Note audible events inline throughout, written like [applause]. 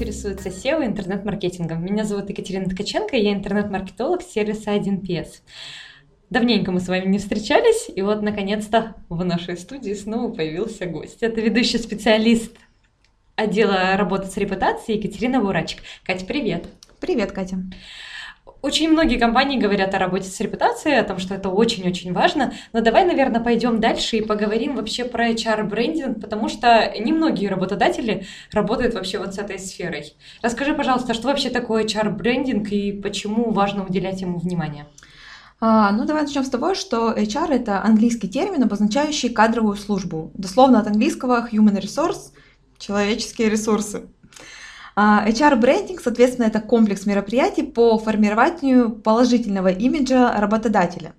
интересуется SEO и интернет-маркетингом. Меня зовут Екатерина Ткаченко, я интернет-маркетолог сервиса 1PS. Давненько мы с вами не встречались, и вот, наконец-то, в нашей студии снова появился гость. Это ведущий специалист отдела работы с репутацией Екатерина Бурачик. Катя, привет! Привет, Катя! Очень многие компании говорят о работе с репутацией, о том, что это очень-очень важно. Но давай, наверное, пойдем дальше и поговорим вообще про HR-брендинг, потому что немногие работодатели работают вообще вот с этой сферой. Расскажи, пожалуйста, что вообще такое HR-брендинг и почему важно уделять ему внимание? А, ну, давай начнем с того, что HR – это английский термин, обозначающий кадровую службу. Дословно от английского human resource – человеческие ресурсы. А, HR-брендинг, соответственно, это комплекс мероприятий по формированию положительного имиджа работодателя.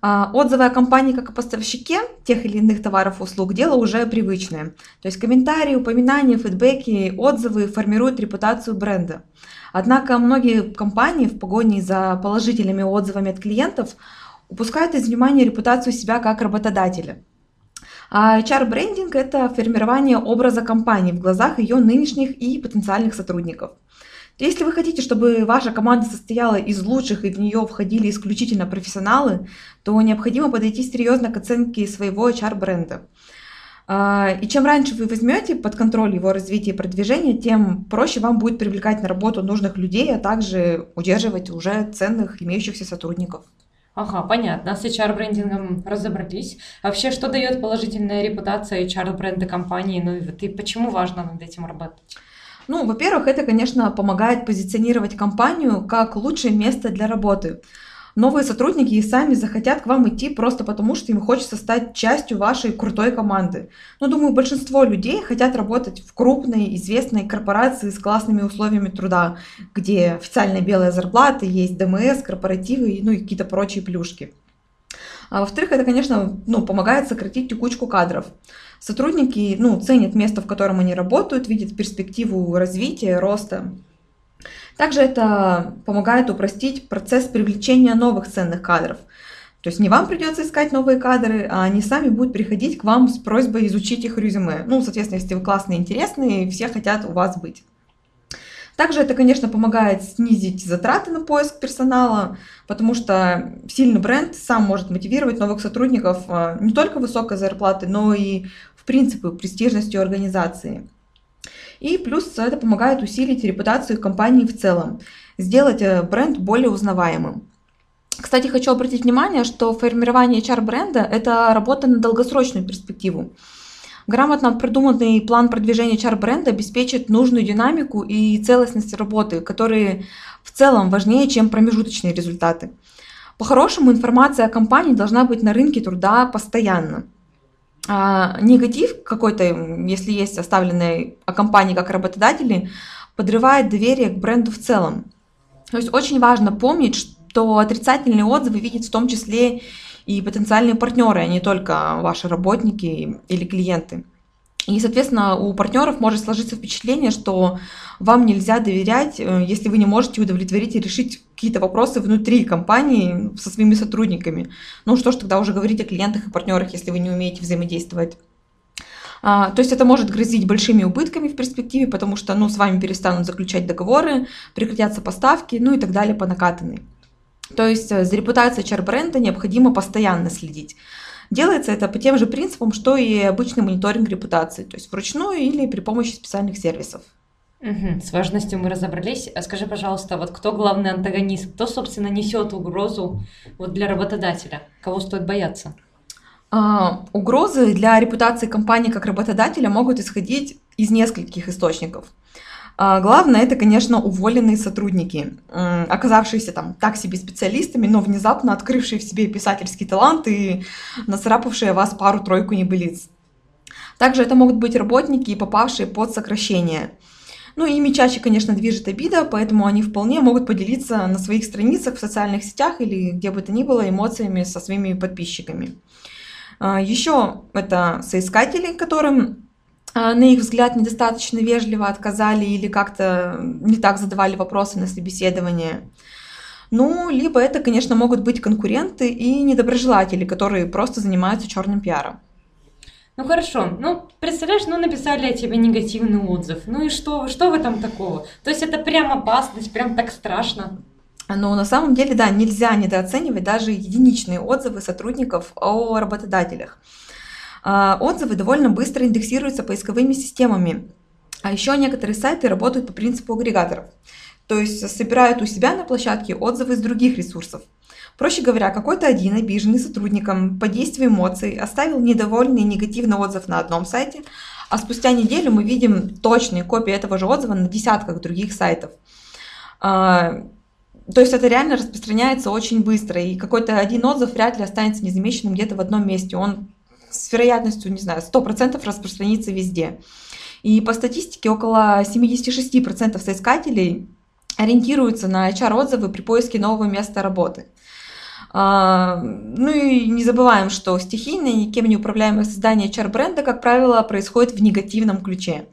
А, отзывы о компании как о поставщике тех или иных товаров и услуг – дело уже привычное. То есть комментарии, упоминания, фидбэки, отзывы формируют репутацию бренда. Однако многие компании в погоне за положительными отзывами от клиентов упускают из внимания репутацию себя как работодателя – HR-брендинг – это формирование образа компании в глазах ее нынешних и потенциальных сотрудников. Если вы хотите, чтобы ваша команда состояла из лучших и в нее входили исключительно профессионалы, то необходимо подойти серьезно к оценке своего HR-бренда. А, и чем раньше вы возьмете под контроль его развитие и продвижение, тем проще вам будет привлекать на работу нужных людей, а также удерживать уже ценных имеющихся сотрудников. Ага, понятно. С HR-брендингом разобрались. Вообще, что дает положительная репутация HR-бренда компании? Ну и почему важно над этим работать? Ну, во-первых, это, конечно, помогает позиционировать компанию как лучшее место для работы новые сотрудники и сами захотят к вам идти просто потому, что им хочется стать частью вашей крутой команды. Но думаю, большинство людей хотят работать в крупной, известной корпорации с классными условиями труда, где официальная белая зарплата, есть ДМС, корпоративы, ну и какие-то прочие плюшки. А во-вторых, это, конечно, ну, помогает сократить текучку кадров. Сотрудники ну, ценят место, в котором они работают, видят перспективу развития, роста. Также это помогает упростить процесс привлечения новых ценных кадров. То есть не вам придется искать новые кадры, а они сами будут приходить к вам с просьбой изучить их резюме. Ну, соответственно, если вы классные, интересные, все хотят у вас быть. Также это, конечно, помогает снизить затраты на поиск персонала, потому что сильный бренд сам может мотивировать новых сотрудников а, не только высокой зарплатой, но и, в принципе, престижностью организации. И плюс это помогает усилить репутацию компании в целом, сделать э, бренд более узнаваемым. Кстати, хочу обратить внимание, что формирование HR-бренда – это работа на долгосрочную перспективу. Грамотно придуманный план продвижения HR-бренда обеспечит нужную динамику и целостность работы, которые в целом важнее, чем промежуточные результаты. По-хорошему, информация о компании должна быть на рынке труда постоянно – а, негатив какой-то, если есть оставленный о компании как работодатели, подрывает доверие к бренду в целом. То есть очень важно помнить, что отрицательные отзывы видят в том числе и потенциальные партнеры, а не только ваши работники или клиенты. И, соответственно, у партнеров может сложиться впечатление, что вам нельзя доверять, э, если вы не можете удовлетворить и решить какие-то вопросы внутри компании со своими сотрудниками. Ну что ж тогда уже говорить о клиентах и партнерах, если вы не умеете взаимодействовать. А, то есть это может грозить большими убытками в перспективе, потому что ну, с вами перестанут заключать договоры, прекратятся поставки, ну и так далее по накатанной. То есть э, за репутацией HR-бренда необходимо постоянно следить. Делается это по тем же принципам, что и обычный мониторинг репутации, то есть вручную или при помощи специальных сервисов. Угу, с важностью мы разобрались. А скажи, пожалуйста, вот кто главный антагонист? Кто, собственно, несет угрозу вот для работодателя? Кого стоит бояться? А, угрозы для репутации компании как работодателя могут исходить из нескольких источников. А главное, это, конечно, уволенные сотрудники, оказавшиеся там так себе специалистами, но внезапно открывшие в себе писательский талант и нацарапавшие вас пару-тройку небылиц. Также это могут быть работники, попавшие под сокращение. Ну, ими чаще, конечно, движет обида, поэтому они вполне могут поделиться на своих страницах в социальных сетях или где бы то ни было эмоциями со своими подписчиками. А, Еще это соискатели, которым а, на их взгляд, недостаточно вежливо отказали или как-то не так задавали вопросы на собеседование. Ну, либо это, конечно, могут быть конкуренты и недоброжелатели, которые просто занимаются черным пиаром. Ну хорошо, ну представляешь, ну написали о тебе негативный отзыв, ну и что, что в этом такого? То есть это прям опасность, прям так страшно. Но на самом деле, да, нельзя недооценивать даже единичные отзывы сотрудников о работодателях. А, отзывы довольно быстро индексируются поисковыми системами, а еще некоторые сайты работают по принципу агрегаторов, то есть собирают у себя на площадке отзывы из других ресурсов. Проще говоря, какой-то один обиженный сотрудником по действию эмоций оставил недовольный негативный отзыв на одном сайте, а спустя неделю мы видим точные копии этого же отзыва на десятках других сайтов. А, то есть это реально распространяется очень быстро, и какой-то один отзыв вряд ли останется незамеченным где-то в одном месте. Он с вероятностью, не знаю, 100% распространится везде. И по статистике около 76% соискателей ориентируются на HR-отзывы при поиске нового места работы. А, ну и не забываем, что стихийное, никем не управляемое создание HR-бренда, как правило, происходит в негативном ключе.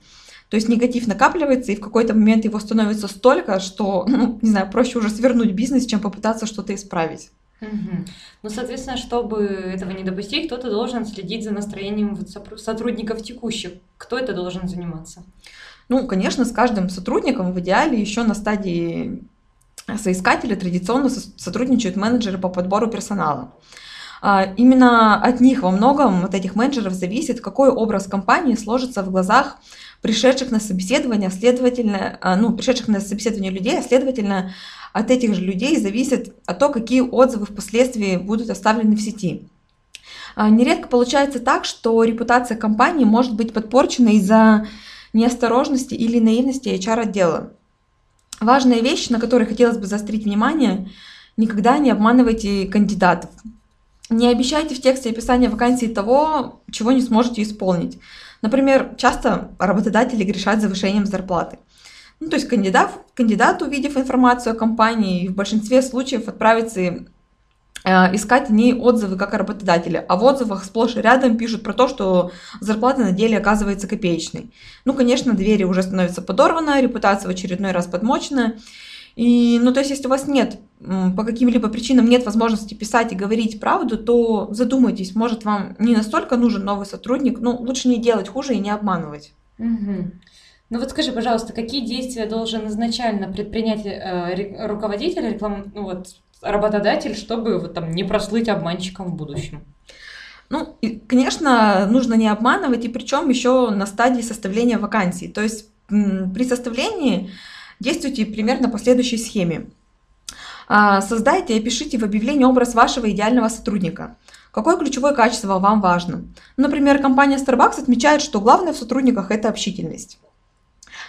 То есть негатив накапливается, и в какой-то момент его становится столько, что, [laughs] ну, не знаю, проще уже свернуть бизнес, чем попытаться что-то исправить. Угу. Ну, соответственно, чтобы этого не допустить, кто-то должен следить за настроением сотрудников текущих. Кто это должен заниматься? Ну, конечно, с каждым сотрудником в идеале еще на стадии соискателя традиционно сотрудничают менеджеры по подбору персонала. А, именно от них во многом, от этих менеджеров зависит, какой образ компании сложится в глазах пришедших на собеседование, следовательно, а, ну, пришедших на собеседование людей, а следовательно, от этих же людей зависит от того, какие отзывы впоследствии будут оставлены в сети. А, нередко получается так, что репутация компании может быть подпорчена из-за неосторожности или наивности HR-отдела. Важная вещь, на которой хотелось бы заострить внимание, никогда не обманывайте кандидатов. Не обещайте в тексте описания вакансии того, чего не сможете исполнить. Например, часто работодатели грешат завышением зарплаты. Ну, то есть кандидат, кандидат, увидев информацию о компании, в большинстве случаев отправится искать не отзывы как о работодателе, а в отзывах сплошь и рядом пишут про то, что зарплата на деле оказывается копеечной. Ну, конечно, двери уже становятся подорваны, репутация в очередной раз подмочена. И, ну, то есть, если у вас нет, по каким-либо причинам нет возможности писать и говорить правду, то задумайтесь, может, вам не настолько нужен новый сотрудник, ну, лучше не делать хуже и не обманывать. Угу. Ну вот скажи, пожалуйста, какие действия должен изначально предпринять э, руководитель, реклам, ну вот, работодатель, чтобы вот, там, не прослыть обманщиком в будущем? Ну, и, конечно, нужно не обманывать, и причем еще на стадии составления вакансий. То есть при составлении Действуйте примерно по следующей схеме. А, создайте и опишите в объявлении образ вашего идеального сотрудника. Какое ключевое качество вам важно? Например, компания Starbucks отмечает, что главное в сотрудниках – это общительность.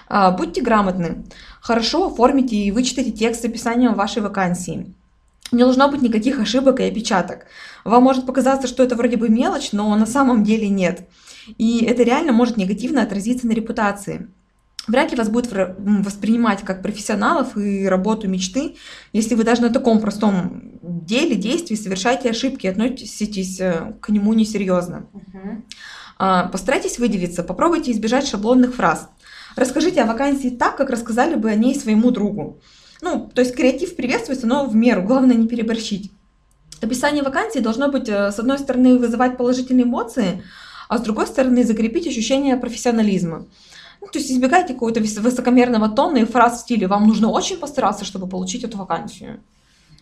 А, будьте грамотны. Хорошо оформите и вычитайте текст с описанием вашей вакансии. Не должно быть никаких ошибок и опечаток. Вам может показаться, что это вроде бы мелочь, но на самом деле нет. И это реально может негативно отразиться на репутации. Вряд ли вас будут воспринимать как профессионалов и работу мечты, если вы даже на таком простом деле, действии совершаете ошибки, относитесь э, к нему несерьезно. Uh-huh. Постарайтесь выделиться, попробуйте избежать шаблонных фраз. Расскажите о вакансии так, как рассказали бы о ней своему другу. Ну, то есть креатив приветствуется, но в меру, главное не переборщить. Описание вакансии должно быть, э, с одной стороны, вызывать положительные эмоции, а с другой стороны, закрепить ощущение профессионализма. Ну, то есть избегайте какого-то высокомерного тона и фраз в стиле «вам нужно очень постараться, чтобы получить эту вакансию».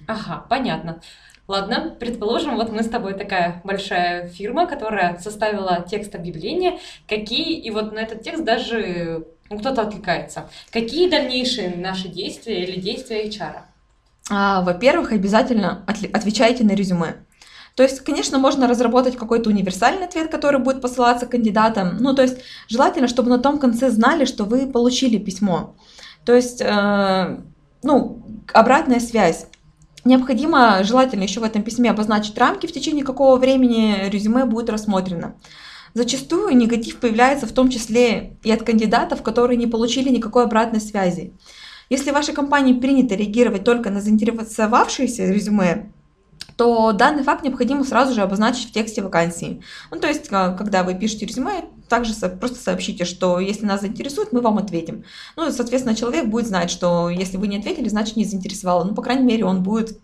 Ага, понятно. Ладно, предположим, вот мы с тобой такая большая фирма, которая составила текст объявления, какие, и вот на этот текст даже кто-то отвлекается. Какие дальнейшие наши действия или действия HR? А, во-первых, обязательно отвечайте на резюме. То есть, конечно, можно разработать какой-то универсальный ответ, который будет посылаться кандидатам. Ну, то есть, желательно, чтобы на том конце знали, что вы получили письмо. То есть, э, ну, обратная связь. Необходимо, желательно еще в этом письме обозначить рамки, в течение какого времени резюме будет рассмотрено. Зачастую негатив появляется в том числе и от кандидатов, которые не получили никакой обратной связи. Если в вашей компании принято реагировать только на заинтересовавшиеся резюме, то данный факт необходимо сразу же обозначить в тексте вакансии. Ну, то есть, когда вы пишете резюме, также просто сообщите, что если нас заинтересует, мы вам ответим. Ну, соответственно, человек будет знать, что если вы не ответили, значит не заинтересовало. Ну, по крайней мере, он будет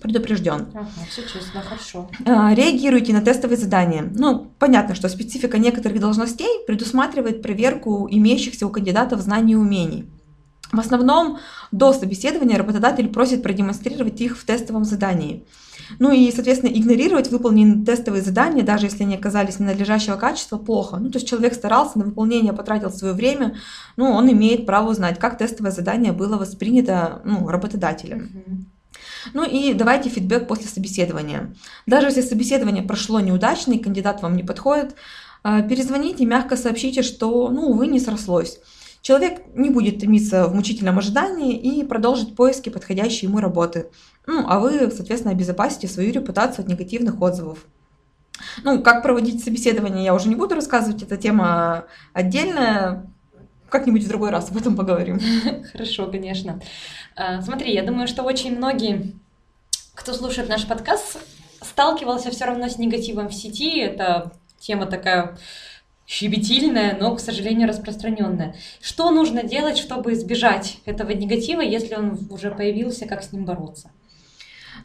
предупрежден. Ага, все честно, хорошо. А, реагируйте на тестовые задания. Ну, понятно, что специфика некоторых должностей предусматривает проверку имеющихся у кандидатов знаний и умений. В основном до собеседования работодатель просит продемонстрировать их в тестовом задании. Ну и, соответственно, игнорировать выполненные тестовые задания, даже если они оказались ненадлежащего качества, плохо. Ну, то есть человек старался, на выполнение потратил свое время, ну, он имеет право узнать, как тестовое задание было воспринято ну, работодателем. Ну и давайте фидбэк после собеседования. Даже если собеседование прошло неудачно и кандидат вам не подходит, э, перезвоните, мягко сообщите, что, ну, увы, не срослось. Человек не будет томиться в мучительном ожидании и продолжит поиски подходящей ему работы. Ну, а вы, соответственно, обезопасите свою репутацию от негативных отзывов. Ну, как проводить собеседование, я уже не буду рассказывать, эта тема отдельная. Как-нибудь в другой раз об этом поговорим. [laughs] Хорошо, конечно. А, смотри, я думаю, что очень многие, кто слушает наш подкаст, сталкивался все равно с негативом в сети. Это тема такая щебетильная, но, к сожалению, распространенная. Что нужно делать, чтобы избежать этого негатива, если он уже появился, как с ним бороться?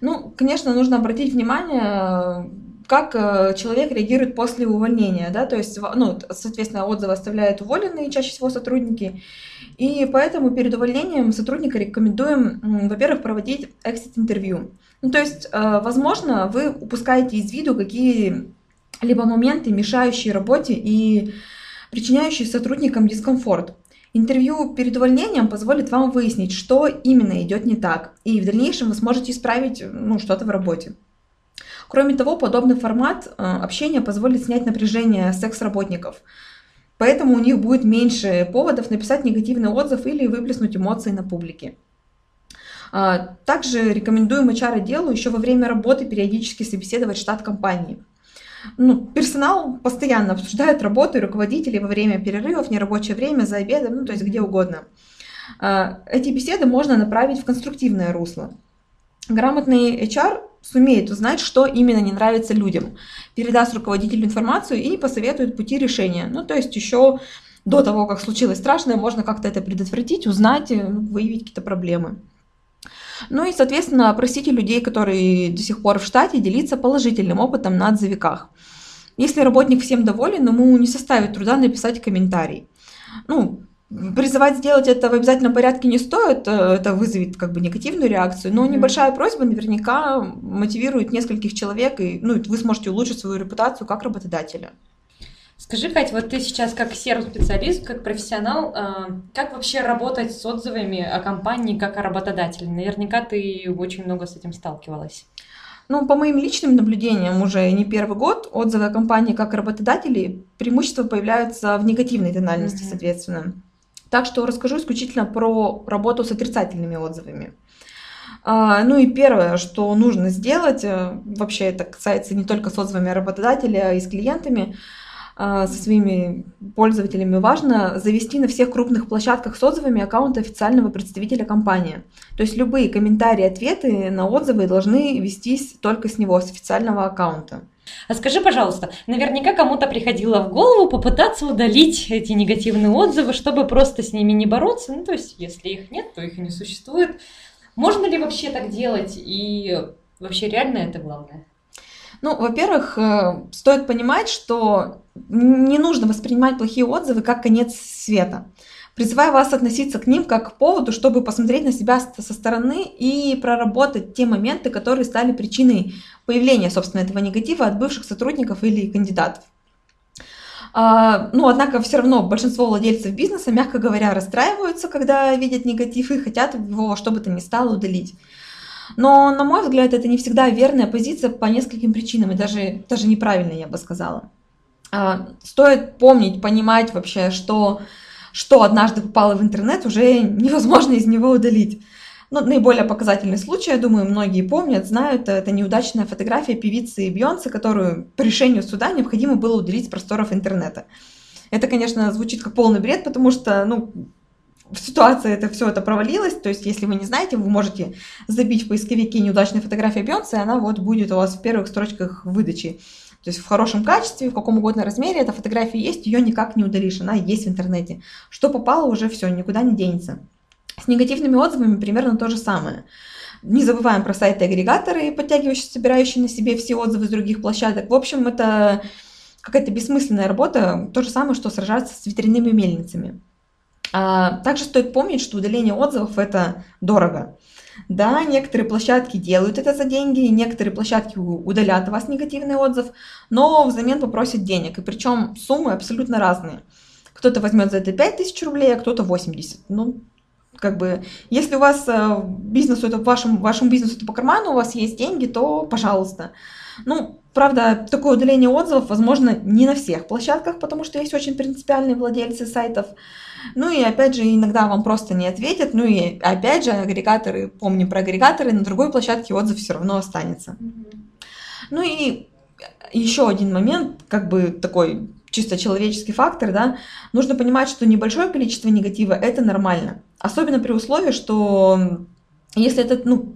Ну, конечно, нужно обратить внимание, как э, человек реагирует после увольнения, да, то есть, ну, соответственно, отзывы оставляют уволенные чаще всего сотрудники, и поэтому перед увольнением сотрудника рекомендуем, во-первых, проводить эксит-интервью. Ну, то есть, э, возможно, вы упускаете из виду какие-либо моменты, мешающие работе и причиняющие сотрудникам дискомфорт. Интервью перед увольнением позволит вам выяснить, что именно идет не так, и в дальнейшем вы сможете исправить ну, что-то в работе. Кроме того, подобный формат э, общения позволит снять напряжение секс-работников. Поэтому у них будет меньше поводов написать негативный отзыв или выплеснуть эмоции на публике. А, также рекомендуем HR-отделу еще во время работы периодически собеседовать штат компании – ну, персонал постоянно обсуждает работу и руководители во время перерывов, нерабочее время, за обедом, ну, то есть где угодно. А, эти беседы можно направить в конструктивное русло. Грамотный HR сумеет узнать, что именно не нравится людям, передаст руководителю информацию и посоветует пути решения. Ну, то есть еще до того, как случилось страшное, можно как-то это предотвратить, узнать, ну, выявить какие-то проблемы. Ну и, соответственно, просите людей, которые до сих пор в штате, делиться положительным опытом на отзывиках. Если работник всем доволен, ему не составит труда написать комментарий. Ну, призывать сделать это в обязательном порядке не стоит, э, это вызовет как бы негативную реакцию, но небольшая просьба наверняка мотивирует нескольких человек, и ну, вы сможете улучшить свою репутацию как работодателя. Скажи, Кать, вот ты сейчас как сервис-специалист, как профессионал, а, как вообще работать с отзывами о компании как о работодателе? Наверняка ты очень много с этим сталкивалась. Ну, по моим личным наблюдениям, уже не первый год отзывы о компании как работодателей преимущества появляются в негативной тональности, mm-hmm. соответственно. Так что расскажу исключительно про работу с отрицательными отзывами. А, ну и первое, что нужно сделать, э, вообще это касается не только с отзывами работодателя, и с клиентами, а, со своими пользователями, важно завести на всех крупных площадках с отзывами аккаунт официального представителя компании. То есть любые комментарии, ответы на отзывы должны вестись только с него, с официального аккаунта. А скажи, пожалуйста, наверняка кому-то приходило в голову попытаться удалить эти негативные отзывы, чтобы просто с ними не бороться. Ну, то есть, если их нет, то их и не существует. Можно ли вообще так делать? И вообще реально это главное? Ну, во-первых, э, стоит понимать, что не нужно воспринимать плохие отзывы как конец света. Призываю вас относиться к ним как к поводу, чтобы посмотреть на себя со стороны и проработать те моменты, которые стали причиной появления, собственно, этого негатива от бывших сотрудников или кандидатов. А, ну, однако все равно большинство владельцев бизнеса, мягко говоря, расстраиваются, когда видят негатив и хотят его что бы то ни стало удалить. Но, на мой взгляд, это не всегда верная позиция по нескольким причинам, и даже, даже неправильная, я бы сказала. А, стоит помнить, понимать вообще, что, что однажды попало в интернет, уже невозможно из него удалить. Ну, наиболее показательный случай, я думаю, многие помнят, знают, это неудачная фотография певицы Бьонса, которую по решению суда необходимо было удалить с просторов интернета. Это, конечно, звучит как полный бред, потому что, ну, в ситуации это все это провалилось, то есть если вы не знаете, вы можете забить в поисковике неудачная фотография Бьонса, и она вот будет у вас в первых строчках выдачи. То есть в хорошем качестве, в каком угодно размере эта фотография есть, ее никак не удалишь, она есть в интернете. Что попало, уже все, никуда не денется. С негативными отзывами примерно то же самое. Не забываем про сайты-агрегаторы, подтягивающие, собирающие на себе все отзывы с других площадок. В общем, это какая-то бессмысленная работа, то же самое, что сражаться с ветряными мельницами. А, также стоит помнить, что удаление отзывов это дорого. Да, некоторые площадки делают это за деньги, некоторые площадки удалят у вас негативный отзыв, но взамен попросят денег. И причем суммы абсолютно разные. Кто-то возьмет за это 5000 рублей, а кто-то 80. Ну, как бы, если у вас э, бизнесу это вашему, вашему бизнесу это по карману, у вас есть деньги, то пожалуйста. Ну, правда, такое удаление отзывов возможно не на всех площадках, потому что есть очень принципиальные владельцы сайтов. Ну и опять же, иногда вам просто не ответят. Ну и опять же, агрегаторы, помним про агрегаторы, на другой площадке отзыв все равно останется. Ну и еще один момент, как бы такой чисто человеческий фактор, да, нужно понимать, что небольшое количество негатива это нормально. Особенно при условии, что если этот, ну,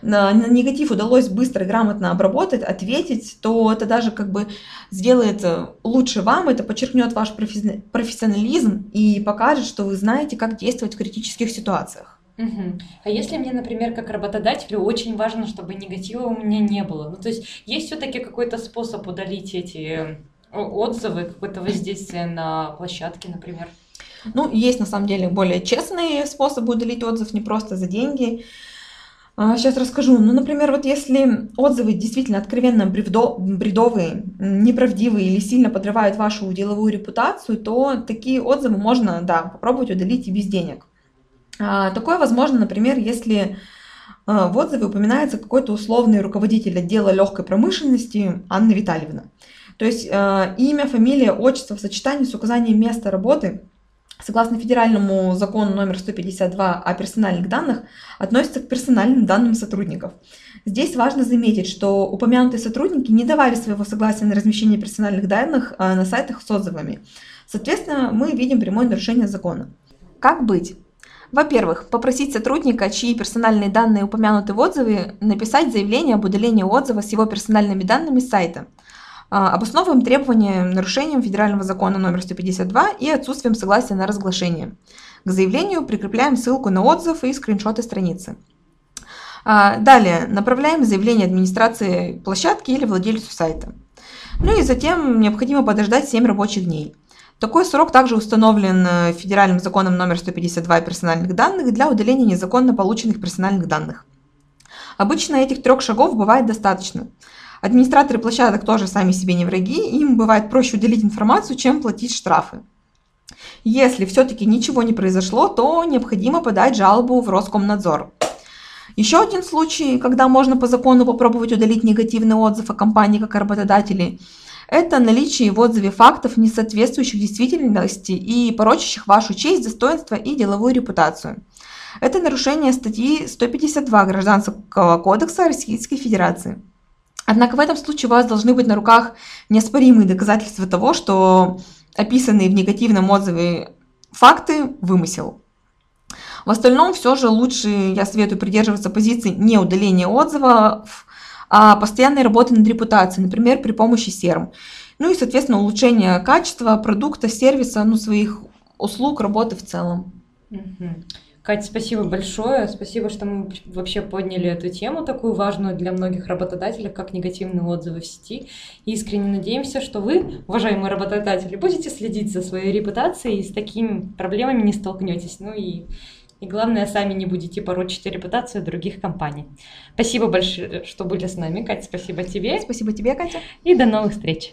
на, негатив удалось быстро и грамотно обработать, ответить, то это даже как бы сделает э, лучше вам, это подчеркнет ваш профессионализм и покажет, что вы знаете, как действовать в критических ситуациях. Угу. А если мне, например, как работодателю очень важно, чтобы негатива у меня не было, ну то есть есть все-таки какой-то способ удалить эти отзывы, какое-то воздействие на площадке, например? Ну, есть на самом деле более честные способы удалить отзыв, не просто за деньги. Сейчас а, расскажу. Ну, например, вот если отзывы действительно откровенно бредо, бредовые, неправдивые или сильно подрывают вашу деловую репутацию, то такие отзывы можно, да, попробовать удалить и без денег. А, такое возможно, например, если а, в отзыве упоминается какой-то условный руководитель отдела легкой промышленности Анна Витальевна. То есть имя, фамилия, отчество в сочетании с указанием места работы – согласно федеральному закону номер 152 о персональных данных, относятся к персональным данным сотрудников. Здесь важно заметить, что упомянутые сотрудники не давали своего согласия на размещение персональных данных а, на сайтах с отзывами. Соответственно, мы видим прямое нарушение закона. Как быть? Во-первых, попросить сотрудника, чьи персональные данные упомянуты в отзыве, написать заявление об удалении отзыва с его персональными данными с сайта – обосновываем требования нарушением федерального закона номер 152 и отсутствием согласия на разглашение. К заявлению прикрепляем ссылку на отзыв и скриншоты страницы. А, далее направляем заявление администрации площадки или владельцу сайта. Ну и затем необходимо подождать 7 рабочих дней. Такой срок также установлен э, федеральным законом номер 152 персональных данных для удаления незаконно полученных персональных данных. Обычно этих трех шагов бывает достаточно. Администраторы площадок тоже сами себе не враги, им бывает проще уделить информацию, чем платить штрафы. Если все-таки ничего не произошло, то необходимо подать жалобу в Роскомнадзор. Еще один случай, когда можно по закону попробовать удалить негативный отзыв о компании как о работодателе, это наличие в отзыве фактов, не соответствующих действительности и порочащих вашу честь, достоинство и деловую репутацию. Это нарушение статьи 152 Гражданского кодекса Российской Федерации. Однако в этом случае у вас должны быть на руках неоспоримые доказательства того, что описанные в негативном отзыве факты – вымысел. В остальном все же лучше, я советую придерживаться позиции не удаления отзывов, а постоянной работы над репутацией, например, при помощи серм. Ну и, соответственно, улучшение качества продукта, сервиса, ну, своих услуг, работы в целом. Угу. Катя, спасибо большое. Спасибо, что мы вообще подняли эту тему, такую важную для многих работодателей, как негативные отзывы в сети. Искренне надеемся, что вы, уважаемые работодатели, будете следить за своей репутацией и с такими проблемами не столкнетесь. Ну и, и главное, сами не будете порочить репутацию других компаний. Спасибо большое, что были с нами. Катя, спасибо тебе. Спасибо тебе, Катя. И до новых встреч.